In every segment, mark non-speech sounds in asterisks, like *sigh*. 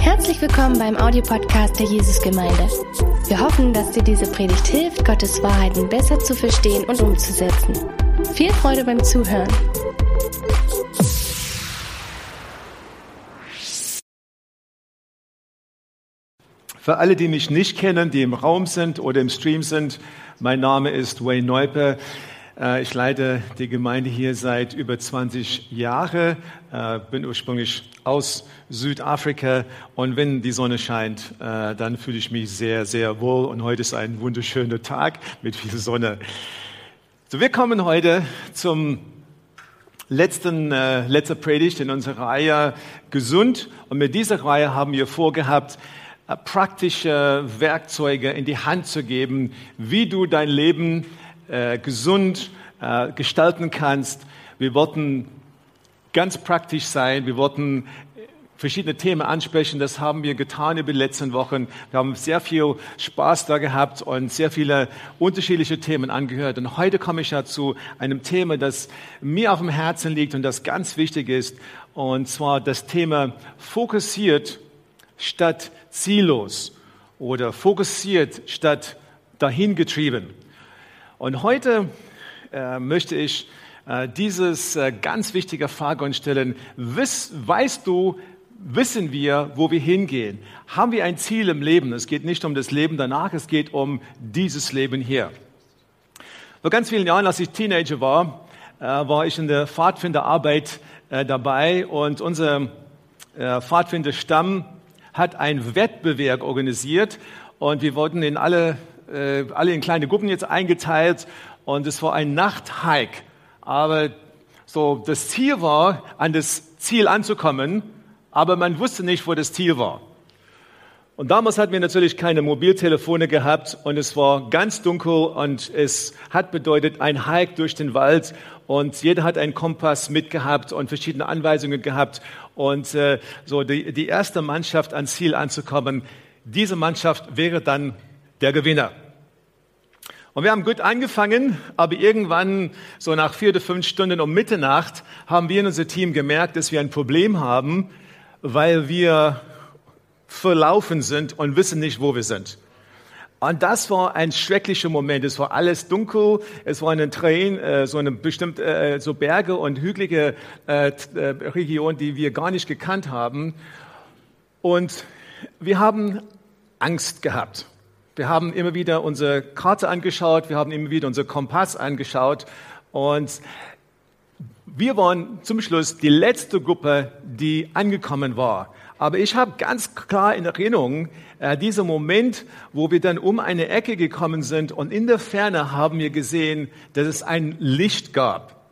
Herzlich willkommen beim Audiopodcast der Jesusgemeinde. Wir hoffen, dass dir diese Predigt hilft, Gottes Wahrheiten besser zu verstehen und umzusetzen. Viel Freude beim Zuhören. Für alle, die mich nicht kennen, die im Raum sind oder im Stream sind, mein Name ist Wayne Neupe. Äh, Ich leite die Gemeinde hier seit über 20 Jahren, äh, bin ursprünglich aus Südafrika und wenn die Sonne scheint, äh, dann fühle ich mich sehr, sehr wohl und heute ist ein wunderschöner Tag mit viel Sonne. So, wir kommen heute zum letzten, äh, letzter Predigt in unserer Reihe Gesund und mit dieser Reihe haben wir vorgehabt, praktische Werkzeuge in die Hand zu geben, wie du dein Leben äh, gesund äh, gestalten kannst. Wir wollten ganz praktisch sein. Wir wollten verschiedene Themen ansprechen. Das haben wir getan über die letzten Wochen. Wir haben sehr viel Spaß da gehabt und sehr viele unterschiedliche Themen angehört. Und heute komme ich ja zu einem Thema, das mir auf dem Herzen liegt und das ganz wichtig ist. Und zwar das Thema fokussiert statt ziellos oder fokussiert statt dahingetrieben. Und heute äh, möchte ich äh, dieses äh, ganz wichtige Frage stellen. Wiss, weißt du, wissen wir, wo wir hingehen? Haben wir ein Ziel im Leben? Es geht nicht um das Leben danach, es geht um dieses Leben hier. Vor ganz vielen Jahren, als ich Teenager war, äh, war ich in der Pfadfinderarbeit äh, dabei und unser äh, Pfadfinderstamm hat einen Wettbewerb organisiert und wir wurden in alle, äh, alle in kleine Gruppen jetzt eingeteilt und es war ein Nachthike. Aber so das Ziel war, an das Ziel anzukommen, aber man wusste nicht, wo das Ziel war. Und damals hatten wir natürlich keine Mobiltelefone gehabt und es war ganz dunkel und es hat bedeutet ein Hike durch den Wald und jeder hat einen Kompass mitgehabt und verschiedene Anweisungen gehabt und äh, so die, die erste Mannschaft ans Ziel anzukommen, diese Mannschaft wäre dann der Gewinner. Und wir haben gut angefangen, aber irgendwann, so nach vier oder fünf Stunden um Mitternacht, haben wir in unserem Team gemerkt, dass wir ein Problem haben, weil wir verlaufen sind und wissen nicht, wo wir sind. Und das war ein schrecklicher Moment. Es war alles dunkel. Es war eine Train, äh, so eine bestimmte äh, so Berge und hügelige äh, Region, die wir gar nicht gekannt haben. Und wir haben Angst gehabt. Wir haben immer wieder unsere Karte angeschaut. Wir haben immer wieder unser Kompass angeschaut. Und wir waren zum Schluss die letzte Gruppe, die angekommen war. Aber ich habe ganz klar in Erinnerung äh, dieser Moment, wo wir dann um eine Ecke gekommen sind und in der Ferne haben wir gesehen, dass es ein Licht gab.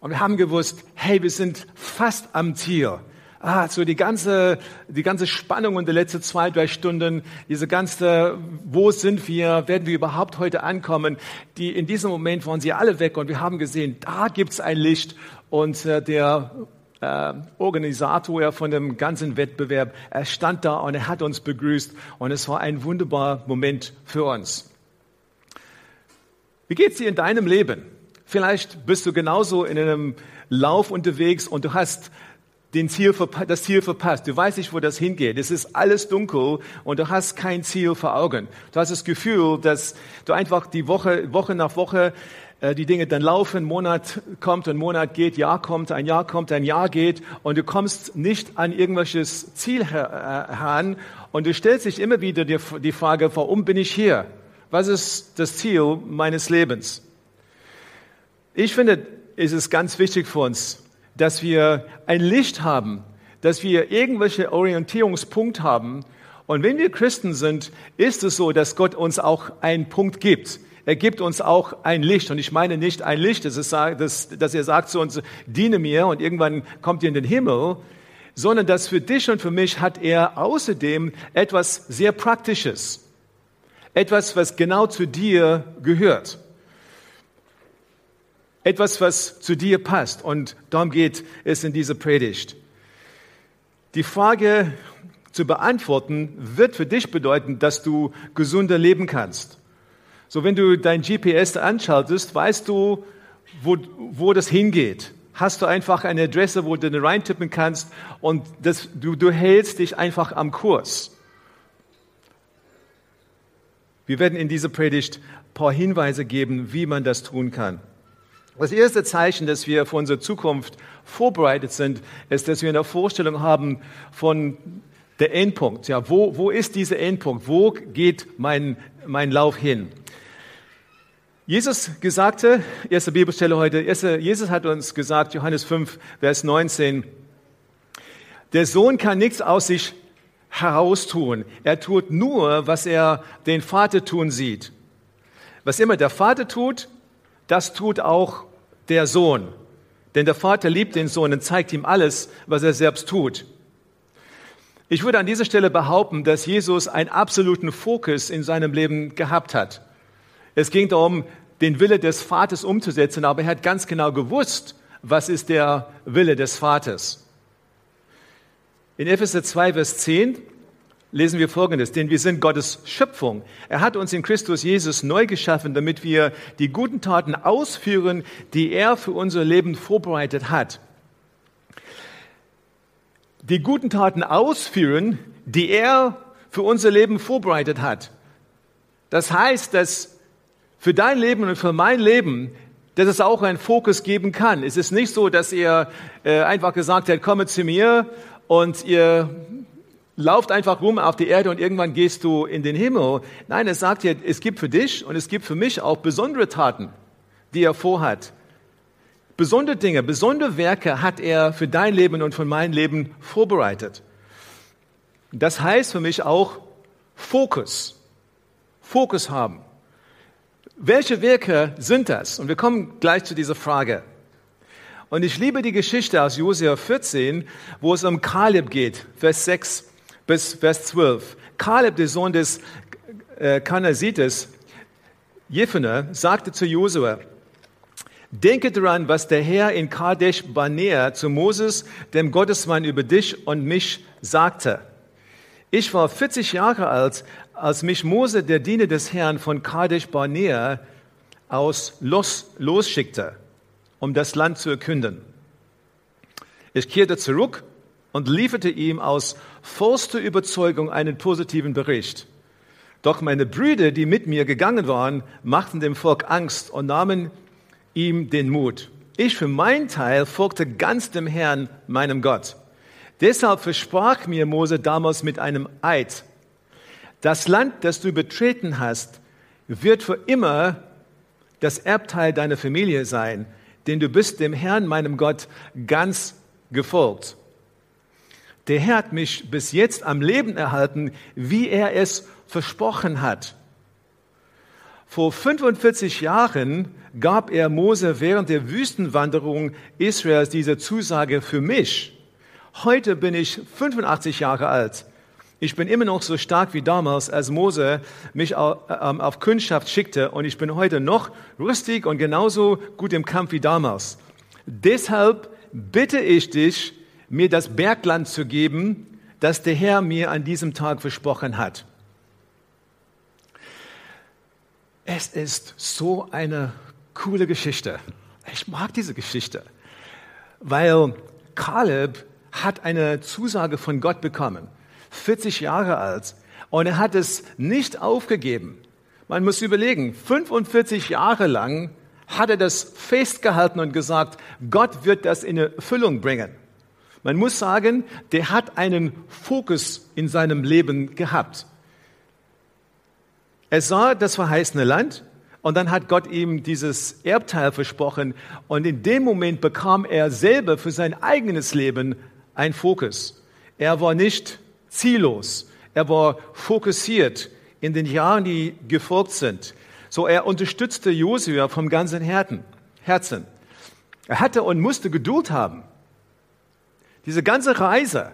Und wir haben gewusst, hey, wir sind fast am Ziel. Ah, so die ganze, die ganze Spannung und die letzten zwei, drei Stunden, diese ganze, wo sind wir, werden wir überhaupt heute ankommen, die, in diesem Moment waren sie alle weg und wir haben gesehen, da gibt's ein Licht und äh, der äh, Organisator von dem ganzen Wettbewerb, er stand da und er hat uns begrüßt und es war ein wunderbarer Moment für uns. Wie geht's dir in deinem Leben? Vielleicht bist du genauso in einem Lauf unterwegs und du hast den Ziel, das Ziel verpasst. Du weißt nicht, wo das hingeht. Es ist alles dunkel und du hast kein Ziel vor Augen. Du hast das Gefühl, dass du einfach die Woche, Woche nach Woche äh, die Dinge dann laufen, Monat kommt und Monat geht, Jahr kommt, ein Jahr kommt, ein Jahr geht und du kommst nicht an irgendwelches Ziel heran und du stellst dich immer wieder die Frage, warum bin ich hier? Was ist das Ziel meines Lebens? Ich finde, es ist ganz wichtig für uns, dass wir ein Licht haben, dass wir irgendwelche Orientierungspunkt haben. Und wenn wir Christen sind, ist es so, dass Gott uns auch einen Punkt gibt. Er gibt uns auch ein Licht. Und ich meine nicht ein Licht, dass, es, dass, dass er sagt zu uns, diene mir und irgendwann kommt ihr in den Himmel, sondern dass für dich und für mich hat er außerdem etwas sehr Praktisches. Etwas, was genau zu dir gehört. Etwas, was zu dir passt. Und darum geht es in dieser Predigt. Die Frage zu beantworten wird für dich bedeuten, dass du gesunder leben kannst. So, wenn du dein GPS anschaltest, weißt du, wo, wo das hingeht. hast du einfach eine Adresse, wo du reintippen kannst und das, du, du hältst dich einfach am Kurs. Wir werden in dieser Predigt ein paar Hinweise geben, wie man das tun kann. Das erste Zeichen, dass wir für unsere Zukunft vorbereitet sind, ist, dass wir eine Vorstellung haben von der Endpunkt. Ja, wo, wo ist dieser Endpunkt? Wo geht mein, mein Lauf hin? Jesus gesagte, erste Bibelstelle heute, erste, Jesus hat uns gesagt, Johannes 5, Vers 19, der Sohn kann nichts aus sich heraustun. Er tut nur, was er den Vater tun sieht. Was immer der Vater tut, das tut auch der Sohn. Denn der Vater liebt den Sohn und zeigt ihm alles, was er selbst tut. Ich würde an dieser Stelle behaupten, dass Jesus einen absoluten Fokus in seinem Leben gehabt hat. Es ging darum, den Wille des Vaters umzusetzen, aber er hat ganz genau gewusst, was ist der Wille des Vaters. In Epheser 2, Vers 10 lesen wir Folgendes, denn wir sind Gottes Schöpfung. Er hat uns in Christus Jesus neu geschaffen, damit wir die guten Taten ausführen, die er für unser Leben vorbereitet hat. Die guten Taten ausführen, die er für unser Leben vorbereitet hat. Das heißt, dass für dein Leben und für mein Leben, dass es auch einen Fokus geben kann. Es ist nicht so, dass ihr äh, einfach gesagt habt, komme zu mir und ihr lauft einfach rum auf die Erde und irgendwann gehst du in den Himmel. Nein, es sagt hier, es gibt für dich und es gibt für mich auch besondere Taten, die er vorhat. Besondere Dinge, besondere Werke hat er für dein Leben und für mein Leben vorbereitet. Das heißt für mich auch Fokus. Fokus haben. Welche Werke sind das? Und wir kommen gleich zu dieser Frage. Und ich liebe die Geschichte aus Josua 14, wo es um Kaleb geht, Vers 6 bis Vers 12. Kaleb, der Sohn des äh, Kanasites, Jephne, sagte zu Josua, Denke daran, was der Herr in Kadesh Barnea zu Moses, dem Gottesmann über dich und mich, sagte. Ich war 40 Jahre alt, als mich Mose, der Diener des Herrn von Kadesh Barnea, aus los, losschickte, um das Land zu erkünden. Ich kehrte zurück und lieferte ihm aus vollster Überzeugung einen positiven Bericht. Doch meine Brüder, die mit mir gegangen waren, machten dem Volk Angst und nahmen ihm den Mut. Ich für meinen Teil folgte ganz dem Herrn, meinem Gott. Deshalb versprach mir Mose damals mit einem Eid, das Land, das du betreten hast, wird für immer das Erbteil deiner Familie sein, denn du bist dem Herrn, meinem Gott, ganz gefolgt. Der Herr hat mich bis jetzt am Leben erhalten, wie er es versprochen hat. Vor 45 Jahren gab er Mose während der Wüstenwanderung Israels diese Zusage für mich. Heute bin ich 85 Jahre alt ich bin immer noch so stark wie damals, als Mose mich ähm, auf Kundschaft schickte und ich bin heute noch rüstig und genauso gut im Kampf wie damals. Deshalb bitte ich dich, mir das Bergland zu geben, das der Herr mir an diesem Tag versprochen hat. Es ist so eine coole Geschichte. Ich mag diese Geschichte, weil Kaleb hat eine Zusage von Gott bekommen. 40 Jahre alt. Und er hat es nicht aufgegeben. Man muss überlegen, 45 Jahre lang hat er das festgehalten und gesagt, Gott wird das in Erfüllung bringen. Man muss sagen, der hat einen Fokus in seinem Leben gehabt. Er sah das verheißene Land und dann hat Gott ihm dieses Erbteil versprochen und in dem Moment bekam er selber für sein eigenes Leben einen Fokus. Er war nicht ziellos. Er war fokussiert in den Jahren, die gefolgt sind. So er unterstützte Josua vom ganzen Herzen. Er hatte und musste Geduld haben. Diese ganze Reise,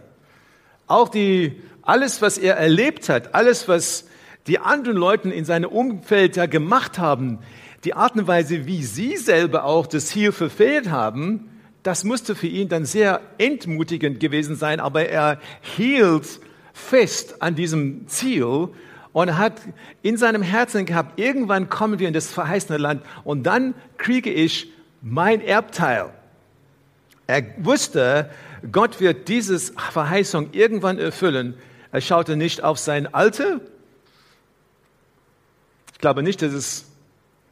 auch die, alles, was er erlebt hat, alles, was die anderen Leute in seinem Umfeld ja gemacht haben, die Art und Weise, wie sie selber auch das Ziel verfehlt haben, das musste für ihn dann sehr entmutigend gewesen sein, aber er hielt fest an diesem Ziel und hat in seinem Herzen gehabt, irgendwann kommen wir in das verheißene Land und dann kriege ich mein Erbteil. Er wusste, Gott wird diese Verheißung irgendwann erfüllen. Er schaute nicht auf sein Alter. Ich glaube nicht, dass es,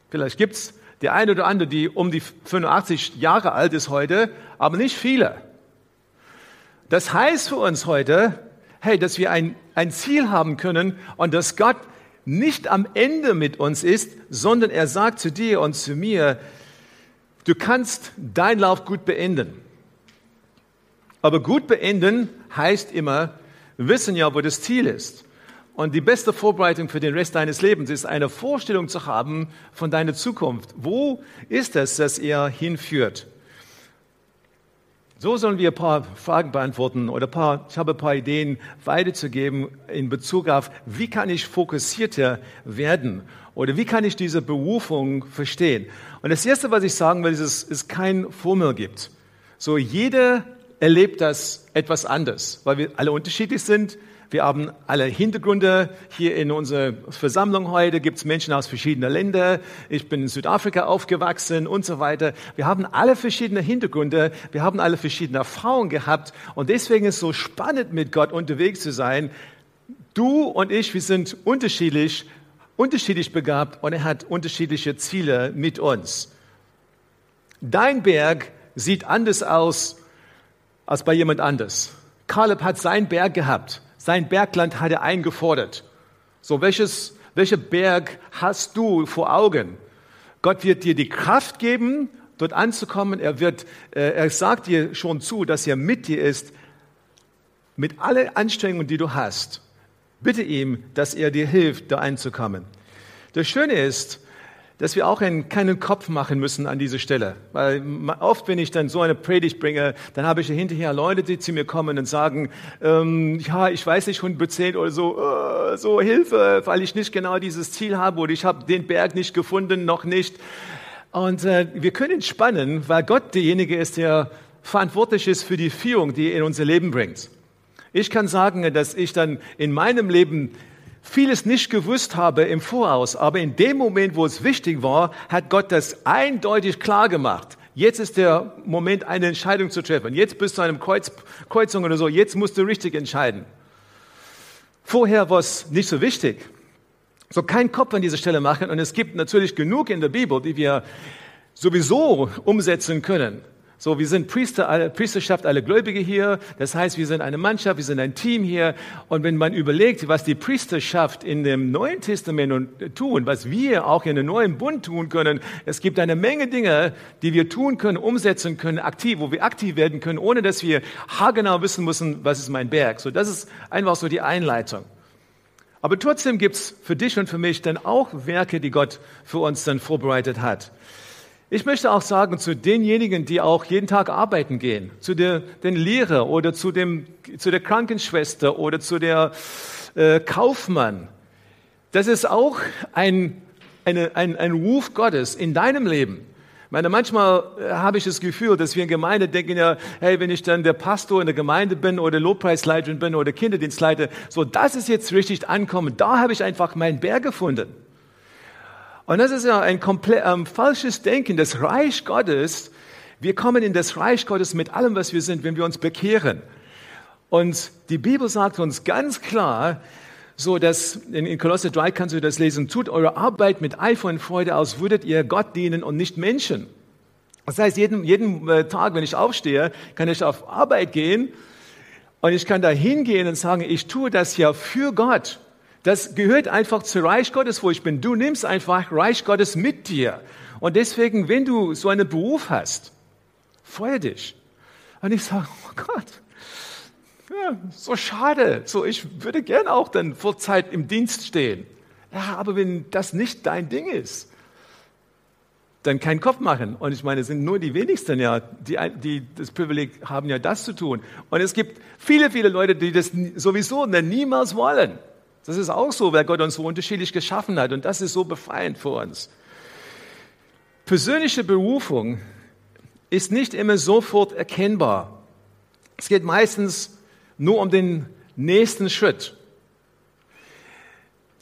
vielleicht gibt es die eine oder andere, die um die 85 Jahre alt ist heute, aber nicht viele. Das heißt für uns heute, hey, dass wir ein, ein Ziel haben können und dass Gott nicht am Ende mit uns ist, sondern er sagt zu dir und zu mir, du kannst deinen Lauf gut beenden. Aber gut beenden heißt immer, wissen ja, wo das Ziel ist. Und die beste Vorbereitung für den Rest deines Lebens ist, eine Vorstellung zu haben von deiner Zukunft. Wo ist es, dass er hinführt? So sollen wir ein paar Fragen beantworten oder ein paar, ich habe ein paar Ideen weiterzugeben in Bezug auf, wie kann ich fokussierter werden oder wie kann ich diese Berufung verstehen. Und das Erste, was ich sagen will, ist, es kein Formel gibt. So jeder erlebt das etwas anders, weil wir alle unterschiedlich sind. Wir haben alle Hintergründe. Hier in unserer Versammlung heute gibt es Menschen aus verschiedenen Ländern. Ich bin in Südafrika aufgewachsen und so weiter. Wir haben alle verschiedene Hintergründe. Wir haben alle verschiedene Erfahrungen gehabt. Und deswegen ist es so spannend, mit Gott unterwegs zu sein. Du und ich, wir sind unterschiedlich, unterschiedlich begabt und er hat unterschiedliche Ziele mit uns. Dein Berg sieht anders aus als bei jemand anders. Kaleb hat seinen Berg gehabt. Sein Bergland hat er eingefordert. So, welches, welcher Berg hast du vor Augen? Gott wird dir die Kraft geben, dort anzukommen. Er wird, äh, er sagt dir schon zu, dass er mit dir ist, mit allen Anstrengungen, die du hast. Bitte ihm, dass er dir hilft, da einzukommen. Das Schöne ist, dass wir auch einen, keinen Kopf machen müssen an dieser Stelle. Weil oft, wenn ich dann so eine Predigt bringe, dann habe ich hinterher Leute, die zu mir kommen und sagen, ähm, ja, ich weiß nicht, 100 oder so, äh, so Hilfe, weil ich nicht genau dieses Ziel habe oder ich habe den Berg nicht gefunden, noch nicht. Und äh, wir können entspannen, weil Gott derjenige ist, der verantwortlich ist für die Führung, die er in unser Leben bringt. Ich kann sagen, dass ich dann in meinem Leben vieles nicht gewusst habe im Voraus, aber in dem Moment, wo es wichtig war, hat Gott das eindeutig klar gemacht. Jetzt ist der Moment, eine Entscheidung zu treffen. Jetzt bist du an einem Kreuz, Kreuzung oder so. Jetzt musst du richtig entscheiden. Vorher war es nicht so wichtig. So kein Kopf an dieser Stelle machen. Und es gibt natürlich genug in der Bibel, die wir sowieso umsetzen können. So, wir sind Priester, Priesterschaft, alle Gläubige hier. Das heißt, wir sind eine Mannschaft, wir sind ein Team hier. Und wenn man überlegt, was die Priesterschaft in dem Neuen Testament tun, was wir auch in dem Neuen Bund tun können, es gibt eine Menge Dinge, die wir tun können, umsetzen können, aktiv, wo wir aktiv werden können, ohne dass wir haargenau wissen müssen, was ist mein Berg. So, das ist einfach so die Einleitung. Aber trotzdem gibt's für dich und für mich dann auch Werke, die Gott für uns dann vorbereitet hat. Ich möchte auch sagen zu denjenigen, die auch jeden Tag arbeiten gehen, zu der, den Lehrer oder zu, dem, zu der Krankenschwester oder zu der äh, Kaufmann, das ist auch ein, eine, ein, ein Ruf Gottes in deinem Leben. Ich meine, manchmal äh, habe ich das Gefühl, dass wir in Gemeinde denken ja, hey, wenn ich dann der Pastor in der Gemeinde bin oder Lobpreisleiterin bin oder Kinderdienstleiter, so das ist jetzt richtig ankommen. Da habe ich einfach meinen Berg gefunden. Und das ist ja ein komplett ähm, falsches Denken. Das Reich Gottes, wir kommen in das Reich Gottes mit allem, was wir sind, wenn wir uns bekehren. Und die Bibel sagt uns ganz klar, so dass in, in Kolosse 3 kannst du das lesen, tut eure Arbeit mit Eifer und Freude aus, würdet ihr Gott dienen und nicht Menschen. Das heißt, jeden, jeden äh, Tag, wenn ich aufstehe, kann ich auf Arbeit gehen und ich kann da hingehen und sagen, ich tue das ja für Gott. Das gehört einfach zu Reich Gottes, wo ich bin. Du nimmst einfach Reich Gottes mit dir. Und deswegen, wenn du so einen Beruf hast, freue dich. Und ich sage, oh Gott, ja, so schade. So, ich würde gern auch dann vor Zeit im Dienst stehen. Ja, aber wenn das nicht dein Ding ist, dann keinen Kopf machen. Und ich meine, es sind nur die wenigsten ja, die, die das Privileg haben, ja das zu tun. Und es gibt viele, viele Leute, die das sowieso niemals wollen. Das ist auch so, weil Gott uns so unterschiedlich geschaffen hat. Und das ist so befreiend für uns. Persönliche Berufung ist nicht immer sofort erkennbar. Es geht meistens nur um den nächsten Schritt.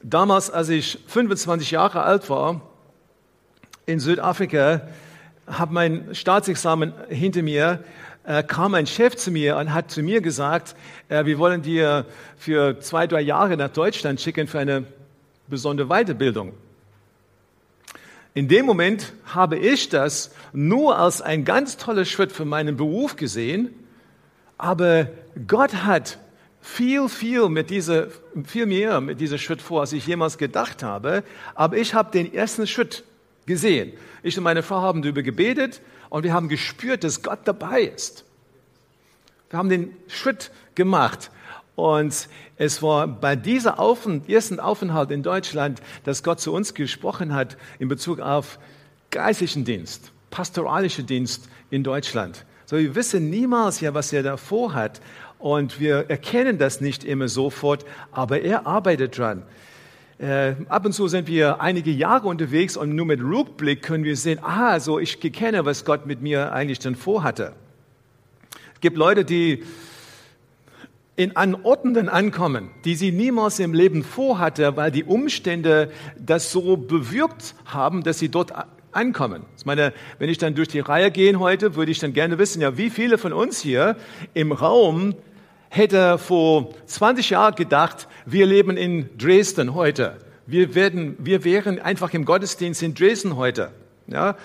Damals, als ich 25 Jahre alt war, in Südafrika, habe mein Staatsexamen hinter mir äh, kam ein Chef zu mir und hat zu mir gesagt, äh, wir wollen dir für zwei, drei Jahre nach Deutschland schicken für eine besondere Weiterbildung. In dem Moment habe ich das nur als ein ganz toller Schritt für meinen Beruf gesehen, aber Gott hat viel, viel mit dieser, viel mehr mit diesem Schritt vor, als ich jemals gedacht habe. Aber ich habe den ersten Schritt gesehen. Ich und meine Frau haben darüber gebetet und wir haben gespürt, dass Gott dabei ist. Wir haben den Schritt gemacht. Und es war bei Aufent ersten Aufenthalt in Deutschland, dass Gott zu uns gesprochen hat in Bezug auf geistlichen Dienst, pastoralischen Dienst in Deutschland. So, wir wissen niemals ja, was er da vorhat. Und wir erkennen das nicht immer sofort, aber er arbeitet dran. Äh, ab und zu sind wir einige Jahre unterwegs und nur mit Rückblick können wir sehen, ah, so ich kenne, was Gott mit mir eigentlich dann vorhatte. Es gibt Leute, die in an Orten ankommen, die sie niemals im Leben vorhatte, weil die Umstände das so bewirkt haben, dass sie dort ankommen. Ich meine, wenn ich dann durch die Reihe gehe heute, würde ich dann gerne wissen, ja, wie viele von uns hier im Raum hätte vor 20 Jahren gedacht, wir leben in Dresden heute. Wir, werden, wir wären einfach im Gottesdienst in Dresden heute. Ja,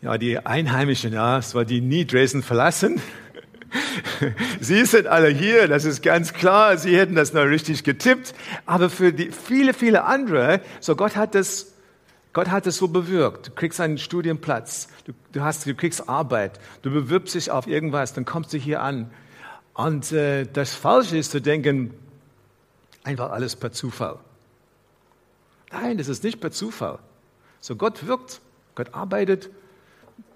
ja die Einheimischen, ja, es war die nie Dresden verlassen. *laughs* Sie sind alle hier, das ist ganz klar. Sie hätten das noch richtig getippt. Aber für die viele, viele andere, so Gott hat das Gott hat es so bewirkt. Du kriegst einen Studienplatz, du, du, hast, du kriegst Arbeit, du bewirbst dich auf irgendwas, dann kommst du hier an. Und äh, das Falsche ist zu denken, einfach alles per Zufall. Nein, das ist nicht per Zufall. So Gott wirkt, Gott arbeitet,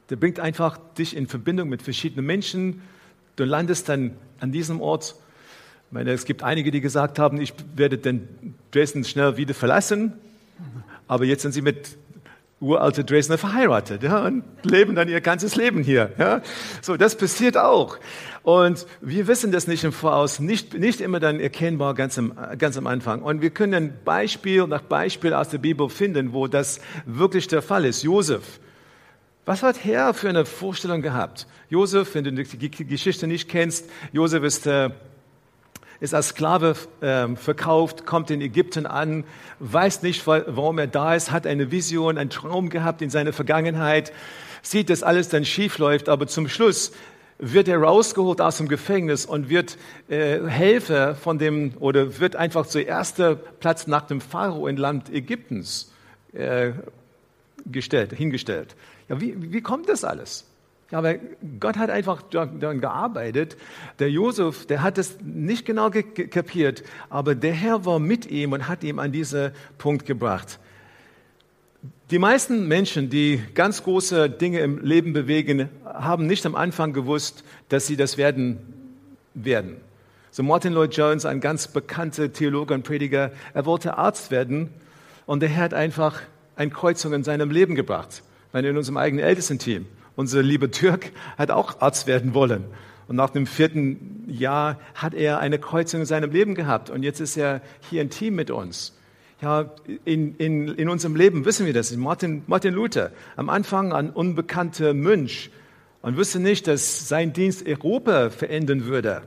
der bringt einfach dich in Verbindung mit verschiedenen Menschen. Du landest dann an diesem Ort. Ich meine, es gibt einige, die gesagt haben, ich werde den Dresden schnell wieder verlassen. Aber jetzt sind sie mit uralte Dresdner verheiratet ja, und leben dann ihr ganzes Leben hier. Ja. So, das passiert auch. Und wir wissen das nicht im Voraus, nicht, nicht immer dann erkennbar ganz am, ganz am Anfang. Und wir können Beispiel nach Beispiel aus der Bibel finden, wo das wirklich der Fall ist. Josef. Was hat Herr für eine Vorstellung gehabt? Josef, wenn du die Geschichte nicht kennst, Josef ist äh, ist als Sklave äh, verkauft, kommt in Ägypten an, weiß nicht, warum er da ist, hat eine Vision, einen Traum gehabt in seiner Vergangenheit, sieht, dass alles dann schief läuft, aber zum Schluss wird er rausgeholt aus dem Gefängnis und wird äh, Helfer von dem oder wird einfach zuerst Platz nach dem Pharao in Land Ägyptens äh, gestellt, hingestellt. Ja, wie, wie kommt das alles? Aber Gott hat einfach daran gearbeitet. Der Josef, der hat es nicht genau kapiert, aber der Herr war mit ihm und hat ihm an diesen Punkt gebracht. Die meisten Menschen, die ganz große Dinge im Leben bewegen, haben nicht am Anfang gewusst, dass sie das werden werden. So Martin Lloyd Jones, ein ganz bekannter Theologe und Prediger, er wollte Arzt werden und der Herr hat einfach eine Kreuzung in seinem Leben gebracht, in unserem eigenen Ältestenteam. Unser lieber Türk hat auch Arzt werden wollen. Und nach dem vierten Jahr hat er eine Kreuzung in seinem Leben gehabt. Und jetzt ist er hier ein Team mit uns. Ja, in, in, in unserem Leben wissen wir das. Martin, Martin Luther, am Anfang ein unbekannter Mönch und wusste nicht, dass sein Dienst Europa verändern würde.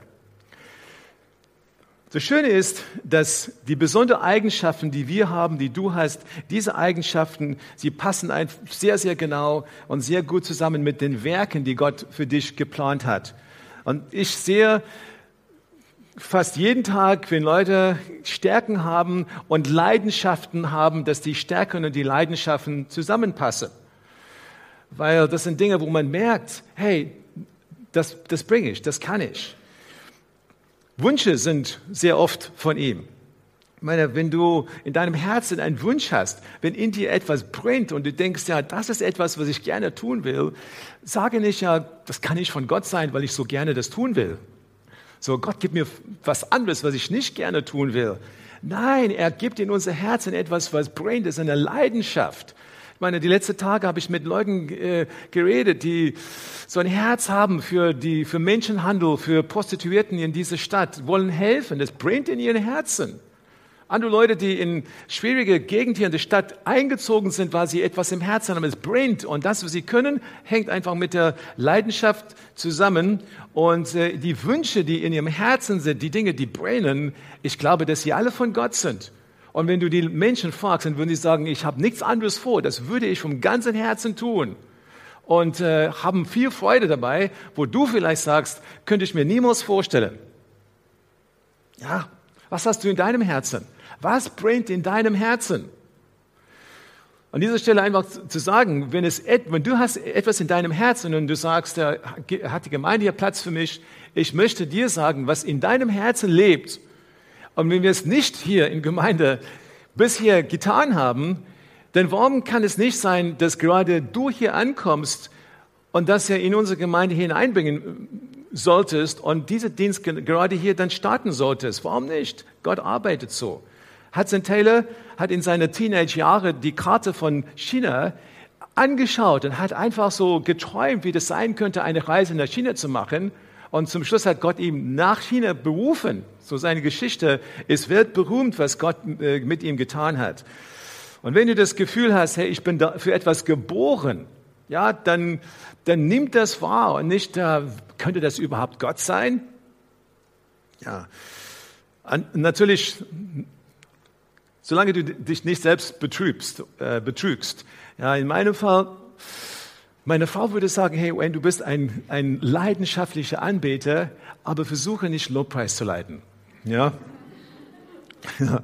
Das Schöne ist, dass die besonderen Eigenschaften, die wir haben, die du hast, diese Eigenschaften, sie passen sehr, sehr genau und sehr gut zusammen mit den Werken, die Gott für dich geplant hat. Und ich sehe fast jeden Tag, wenn Leute Stärken haben und Leidenschaften haben, dass die Stärken und die Leidenschaften zusammenpassen. Weil das sind Dinge, wo man merkt, hey, das, das bringe ich, das kann ich. Wünsche sind sehr oft von ihm. Ich meine, wenn du in deinem Herzen einen Wunsch hast, wenn in dir etwas brennt und du denkst, ja, das ist etwas, was ich gerne tun will, sage nicht, ja, das kann nicht von Gott sein, weil ich so gerne das tun will. So, Gott gibt mir was anderes, was ich nicht gerne tun will. Nein, er gibt in unser Herzen etwas, was brennt, ist eine Leidenschaft. Ich meine, die letzten Tage habe ich mit Leuten äh, geredet, die so ein Herz haben für, die, für Menschenhandel, für Prostituierten in dieser Stadt, wollen helfen. Das brennt in ihren Herzen. Andere Leute, die in schwierige Gegend hier in der Stadt eingezogen sind, weil sie etwas im Herzen haben, es brennt. Und das, was sie können, hängt einfach mit der Leidenschaft zusammen. Und äh, die Wünsche, die in ihrem Herzen sind, die Dinge, die brennen, ich glaube, dass sie alle von Gott sind. Und wenn du die Menschen fragst, dann würden sie sagen, ich habe nichts anderes vor, das würde ich vom ganzen Herzen tun. Und äh, haben viel Freude dabei, wo du vielleicht sagst, könnte ich mir niemals vorstellen. Ja, was hast du in deinem Herzen? Was brennt in deinem Herzen? An dieser Stelle einfach zu sagen, wenn, es, wenn du hast etwas in deinem Herzen und du sagst, hat die Gemeinde hier Platz für mich, ich möchte dir sagen, was in deinem Herzen lebt. Und wenn wir es nicht hier in Gemeinde bisher getan haben, dann warum kann es nicht sein, dass gerade du hier ankommst und das ja in unsere Gemeinde hineinbringen solltest und diesen Dienst gerade hier dann starten solltest. Warum nicht? Gott arbeitet so. Hudson Taylor hat in seinen Teenage-Jahren die Karte von China angeschaut und hat einfach so geträumt, wie das sein könnte, eine Reise nach China zu machen. Und zum Schluss hat Gott ihn nach China berufen. So seine Geschichte ist weltberühmt, was Gott äh, mit ihm getan hat. Und wenn du das Gefühl hast, hey, ich bin für etwas geboren, ja, dann, dann nimm das wahr und nicht, äh, könnte das überhaupt Gott sein? Ja, natürlich, solange du dich nicht selbst betrübst, äh, betrügst. Ja, in meinem Fall, meine Frau würde sagen, hey Wayne, du bist ein, ein leidenschaftlicher Anbeter, aber versuche nicht Lobpreis zu leiten. Ja? *laughs*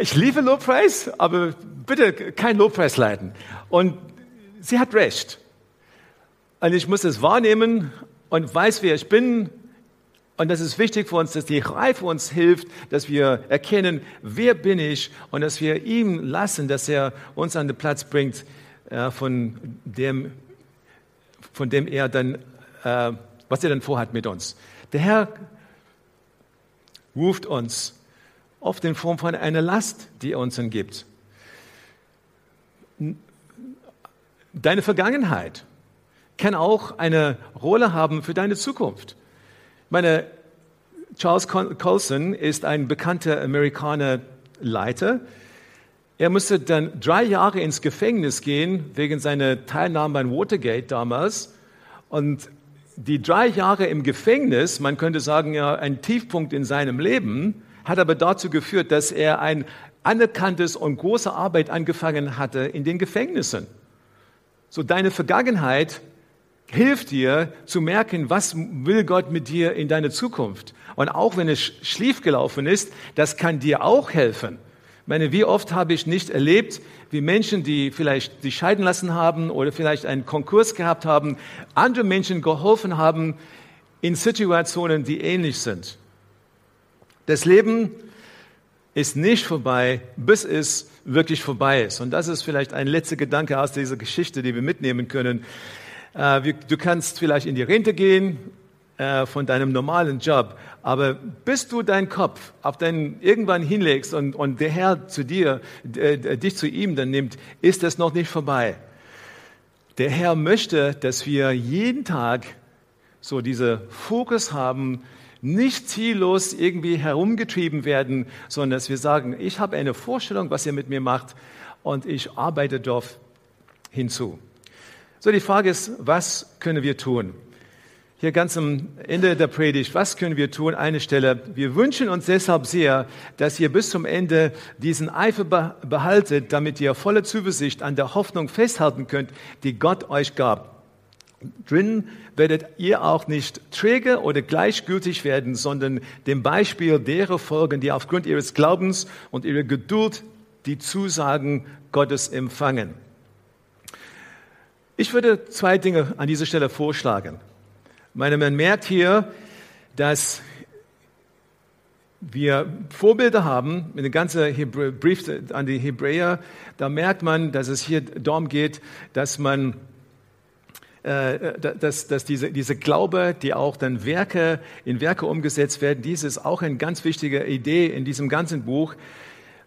Ich liebe Lobpreis, aber bitte kein Lobpreis leiten. Und sie hat recht. Und ich muss es wahrnehmen und weiß, wer ich bin. Und das ist wichtig für uns, dass die Reife uns hilft, dass wir erkennen, wer bin ich und dass wir ihm lassen, dass er uns an den Platz bringt, äh, von, dem, von dem er dann, äh, was er dann vorhat mit uns. Der Herr ruft uns oft in Form von einer Last, die er uns dann gibt. Deine Vergangenheit kann auch eine Rolle haben für deine Zukunft. Meine, Charles Colson ist ein bekannter Amerikaner Leiter. Er musste dann drei Jahre ins Gefängnis gehen wegen seiner Teilnahme an Watergate damals. Und die drei Jahre im Gefängnis, man könnte sagen, ja, ein Tiefpunkt in seinem Leben, hat aber dazu geführt, dass er ein anerkanntes und große Arbeit angefangen hatte in den Gefängnissen. So deine Vergangenheit hilft dir zu merken, was will Gott mit dir in deiner Zukunft. Und auch wenn es schlief gelaufen ist, das kann dir auch helfen. Ich meine, wie oft habe ich nicht erlebt, wie Menschen, die vielleicht sich scheiden lassen haben oder vielleicht einen Konkurs gehabt haben, andere Menschen geholfen haben in Situationen, die ähnlich sind. Das Leben ist nicht vorbei, bis es wirklich vorbei ist. Und das ist vielleicht ein letzter Gedanke aus dieser Geschichte, die wir mitnehmen können. Äh, du kannst vielleicht in die Rente gehen äh, von deinem normalen Job, aber bis du deinen Kopf auf deinen irgendwann hinlegst und, und der Herr zu dir, äh, dich zu ihm dann nimmt, ist das noch nicht vorbei. Der Herr möchte, dass wir jeden Tag so diese Fokus haben, nicht ziellos irgendwie herumgetrieben werden, sondern dass wir sagen, ich habe eine Vorstellung, was ihr mit mir macht und ich arbeite darauf hinzu. So, die Frage ist, was können wir tun? Hier ganz am Ende der Predigt, was können wir tun? Eine Stelle. Wir wünschen uns deshalb sehr, dass ihr bis zum Ende diesen Eifer behaltet, damit ihr volle Zuversicht an der Hoffnung festhalten könnt, die Gott euch gab. Drin werdet ihr auch nicht träge oder gleichgültig werden, sondern dem Beispiel derer folgen, die aufgrund ihres Glaubens und ihrer Geduld die Zusagen Gottes empfangen. Ich würde zwei Dinge an dieser Stelle vorschlagen. Meine, man merkt hier, dass wir Vorbilder haben, mit dem ganzen Brief an die Hebräer, da merkt man, dass es hier darum geht, dass man äh, dass, dass diese, diese Glaube, die auch dann Werke in Werke umgesetzt werden, dies ist auch eine ganz wichtige Idee in diesem ganzen Buch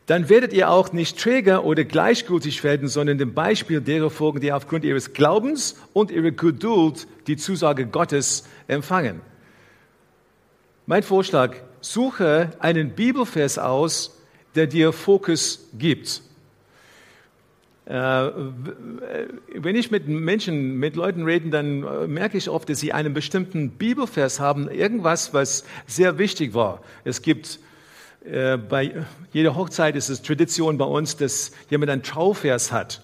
dann werdet ihr auch nicht träger oder gleichgültig werden, sondern dem Beispiel derer folgen, die aufgrund ihres Glaubens und ihrer Geduld die Zusage Gottes empfangen. Mein Vorschlag, suche einen Bibelvers aus, der dir Fokus gibt. Äh, wenn ich mit Menschen, mit Leuten rede, dann äh, merke ich oft, dass sie einen bestimmten Bibelvers haben, irgendwas, was sehr wichtig war. Es gibt äh, bei jeder Hochzeit ist es Tradition bei uns, dass jemand einen Trauvers hat.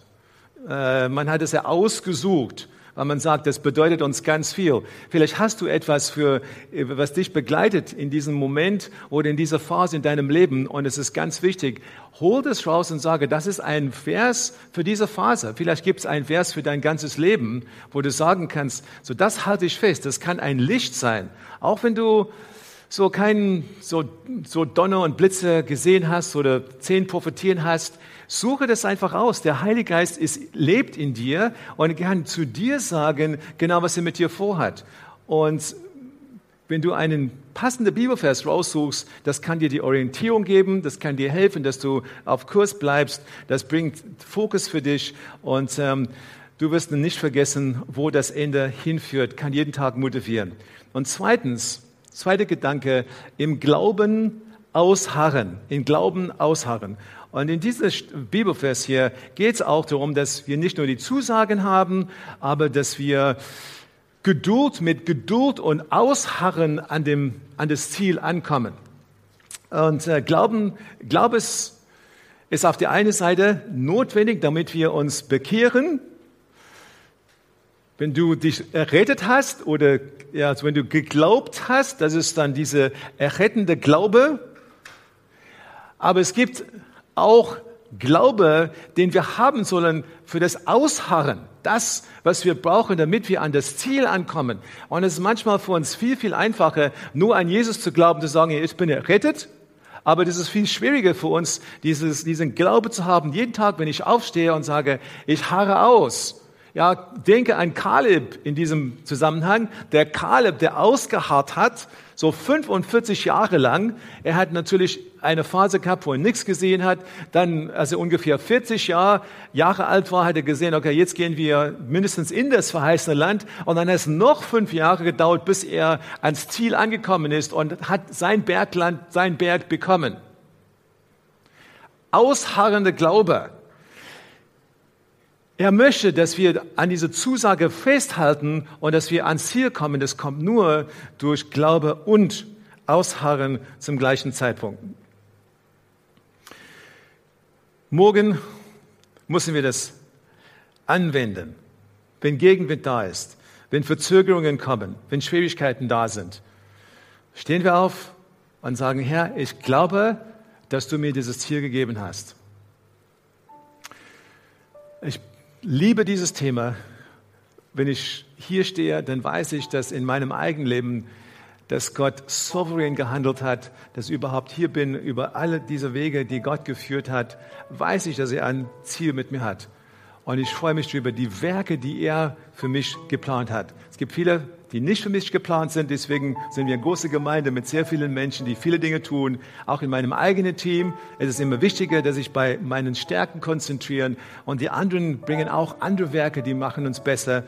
Man hat es ja ausgesucht weil man sagt, das bedeutet uns ganz viel. Vielleicht hast du etwas für, was dich begleitet in diesem Moment oder in dieser Phase in deinem Leben und es ist ganz wichtig. Hol das raus und sage, das ist ein Vers für diese Phase. Vielleicht gibt es ein Vers für dein ganzes Leben, wo du sagen kannst, so das halte ich fest. Das kann ein Licht sein. Auch wenn du so keinen, so, so Donner und Blitze gesehen hast oder zehn Prophetien hast, Suche das einfach aus. Der Heilige Geist ist, lebt in dir und kann zu dir sagen, genau was er mit dir vorhat. Und wenn du einen passenden Bibelvers raussuchst, das kann dir die Orientierung geben, das kann dir helfen, dass du auf Kurs bleibst, das bringt Fokus für dich und ähm, du wirst nicht vergessen, wo das Ende hinführt, kann jeden Tag motivieren. Und zweitens, zweiter Gedanke, im Glauben ausharren, im Glauben ausharren. Und in diesem Bibelvers hier geht es auch darum, dass wir nicht nur die Zusagen haben, aber dass wir Geduld mit Geduld und Ausharren an, dem, an das Ziel ankommen. Und äh, Glauben, Glaubes ist auf der einen Seite notwendig, damit wir uns bekehren. Wenn du dich errettet hast oder ja, also wenn du geglaubt hast, das ist dann diese errettende Glaube. Aber es gibt auch Glaube, den wir haben sollen für das Ausharren, das, was wir brauchen, damit wir an das Ziel ankommen. Und es ist manchmal für uns viel, viel einfacher, nur an Jesus zu glauben, zu sagen, ich bin errettet. Aber das ist viel schwieriger für uns, dieses, diesen Glaube zu haben, jeden Tag, wenn ich aufstehe und sage, ich harre aus. Ja, denke an Kaleb in diesem Zusammenhang. Der Kaleb, der ausgeharrt hat, so 45 Jahre lang. Er hat natürlich eine Phase gehabt, wo er nichts gesehen hat. Dann, als er ungefähr 40 Jahr, Jahre alt war, hat er gesehen, okay, jetzt gehen wir mindestens in das verheißene Land. Und dann hat es noch fünf Jahre gedauert, bis er ans Ziel angekommen ist und hat sein Bergland, sein Berg bekommen. Ausharrende Glaube. Er möchte, dass wir an diese Zusage festhalten und dass wir ans Ziel kommen. Das kommt nur durch Glaube und Ausharren zum gleichen Zeitpunkt. Morgen müssen wir das anwenden, wenn Gegenwind da ist, wenn Verzögerungen kommen, wenn Schwierigkeiten da sind. Stehen wir auf und sagen, Herr, ich glaube, dass du mir dieses Ziel gegeben hast. Ich liebe dieses Thema. Wenn ich hier stehe, dann weiß ich, dass in meinem eigenen Leben, dass Gott souverän gehandelt hat, dass ich überhaupt hier bin, über alle diese Wege, die Gott geführt hat, weiß ich, dass er ein Ziel mit mir hat. Und ich freue mich über die Werke, die er für mich geplant hat. Es gibt viele die nicht für mich geplant sind. Deswegen sind wir eine große Gemeinde mit sehr vielen Menschen, die viele Dinge tun. Auch in meinem eigenen Team es ist immer wichtiger, dass ich bei meinen Stärken konzentrieren und die anderen bringen auch andere Werke, die machen uns besser.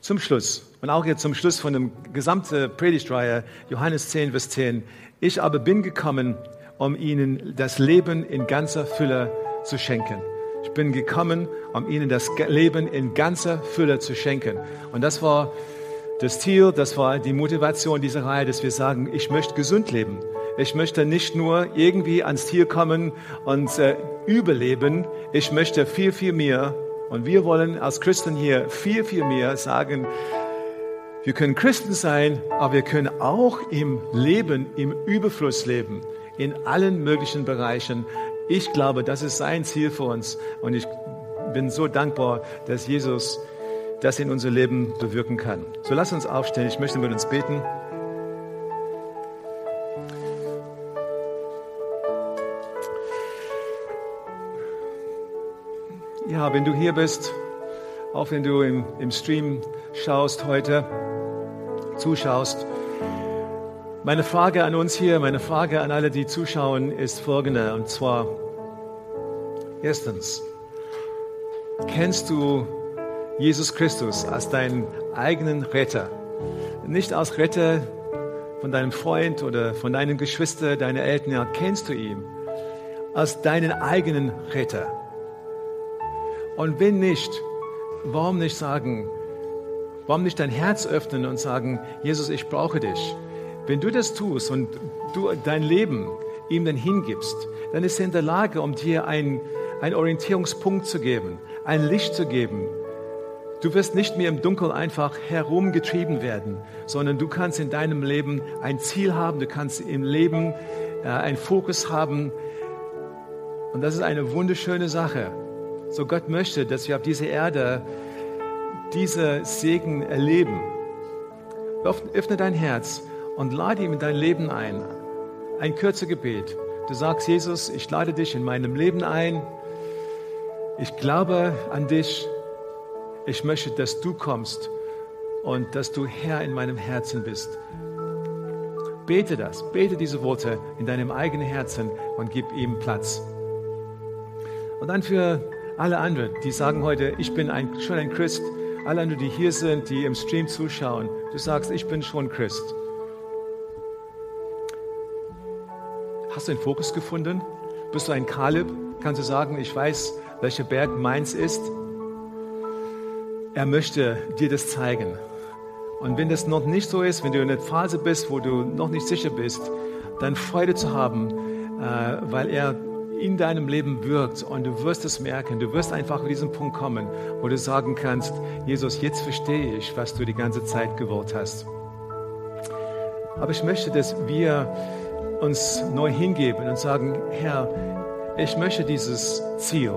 Zum Schluss und auch jetzt zum Schluss von dem gesamten Predigtreihe, Johannes 10, Vers 10. Ich aber bin gekommen, um ihnen das Leben in ganzer Fülle zu schenken. Ich bin gekommen, um ihnen das Leben in ganzer Fülle zu schenken. Und das war das Ziel, das war die Motivation dieser Reihe, dass wir sagen, ich möchte gesund leben. Ich möchte nicht nur irgendwie ans Ziel kommen und äh, überleben. Ich möchte viel, viel mehr. Und wir wollen als Christen hier viel, viel mehr sagen, wir können Christen sein, aber wir können auch im Leben, im Überfluss leben, in allen möglichen Bereichen. Ich glaube, das ist sein Ziel für uns. Und ich bin so dankbar, dass Jesus das in unser Leben bewirken kann. So lass uns aufstehen. Ich möchte mit uns beten. Ja, wenn du hier bist, auch wenn du im, im Stream schaust heute, zuschaust, meine Frage an uns hier, meine Frage an alle, die zuschauen, ist folgende. Und zwar, erstens, kennst du Jesus Christus als deinen eigenen Retter? Nicht als Retter von deinem Freund oder von deinen Geschwistern, deinen Eltern, ja, kennst du ihn als deinen eigenen Retter. Und wenn nicht, warum nicht sagen, warum nicht dein Herz öffnen und sagen, Jesus, ich brauche dich. Wenn du das tust und du dein Leben ihm dann hingibst, dann ist er in der Lage, um dir einen, Orientierungspunkt zu geben, ein Licht zu geben, Du wirst nicht mehr im Dunkeln einfach herumgetrieben werden, sondern du kannst in deinem Leben ein Ziel haben, du kannst im Leben äh, einen Fokus haben. Und das ist eine wunderschöne Sache. So Gott möchte, dass wir auf dieser Erde diese Segen erleben. Öffne dein Herz und lade ihm in dein Leben ein. Ein kürzer Gebet. Du sagst, Jesus, ich lade dich in meinem Leben ein. Ich glaube an dich ich möchte, dass du kommst und dass du Herr in meinem Herzen bist. Bete das, bete diese Worte in deinem eigenen Herzen und gib ihm Platz. Und dann für alle anderen, die sagen heute, ich bin ein, schon ein Christ, alle anderen, die hier sind, die im Stream zuschauen, du sagst, ich bin schon Christ. Hast du einen Fokus gefunden? Bist du ein Kaleb? Kannst du sagen, ich weiß, welcher Berg meins ist? Er möchte dir das zeigen. Und wenn das noch nicht so ist, wenn du in der Phase bist, wo du noch nicht sicher bist, dann Freude zu haben, äh, weil er in deinem Leben wirkt und du wirst es merken. Du wirst einfach an diesen Punkt kommen, wo du sagen kannst, Jesus, jetzt verstehe ich, was du die ganze Zeit gewollt hast. Aber ich möchte, dass wir uns neu hingeben und sagen, Herr, ich möchte dieses Ziel,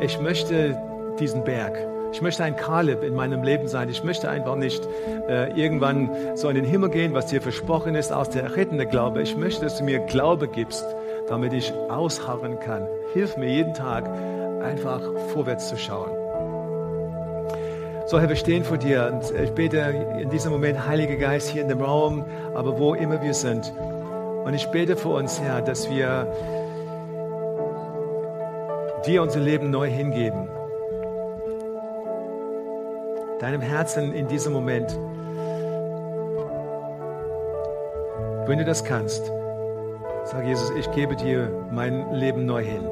ich möchte diesen Berg. Ich möchte ein Kaleb in meinem Leben sein. Ich möchte einfach nicht äh, irgendwann so in den Himmel gehen, was dir versprochen ist, aus der rettende Glaube. Ich möchte, dass du mir Glaube gibst, damit ich ausharren kann. Hilf mir jeden Tag einfach vorwärts zu schauen. So, Herr, wir stehen vor dir und ich bete in diesem Moment, Heiliger Geist, hier in dem Raum, aber wo immer wir sind. Und ich bete für uns, Herr, dass wir dir unser Leben neu hingeben deinem Herzen in diesem Moment. Wenn du das kannst, sag Jesus, ich gebe dir mein Leben neu hin.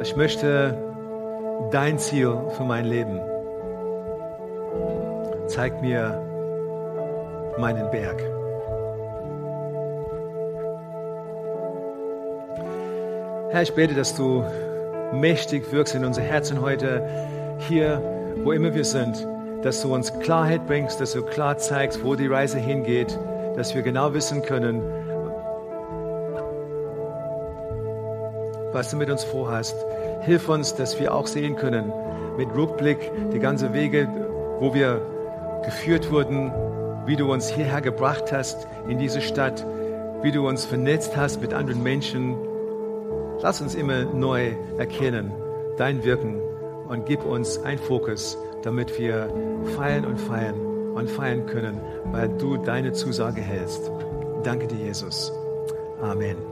Ich möchte dein Ziel für mein Leben. Zeig mir meinen Berg. Herr, ich bete, dass du mächtig wirkst in unser Herzen heute, hier, wo immer wir sind, dass du uns Klarheit bringst, dass du klar zeigst, wo die Reise hingeht, dass wir genau wissen können, was du mit uns vorhast. Hilf uns, dass wir auch sehen können, mit Rückblick die ganzen Wege, wo wir geführt wurden, wie du uns hierher gebracht hast in diese Stadt, wie du uns vernetzt hast mit anderen Menschen, Lass uns immer neu erkennen, dein Wirken und gib uns einen Fokus, damit wir feiern und feiern und feiern können, weil du deine Zusage hältst. Danke dir, Jesus. Amen.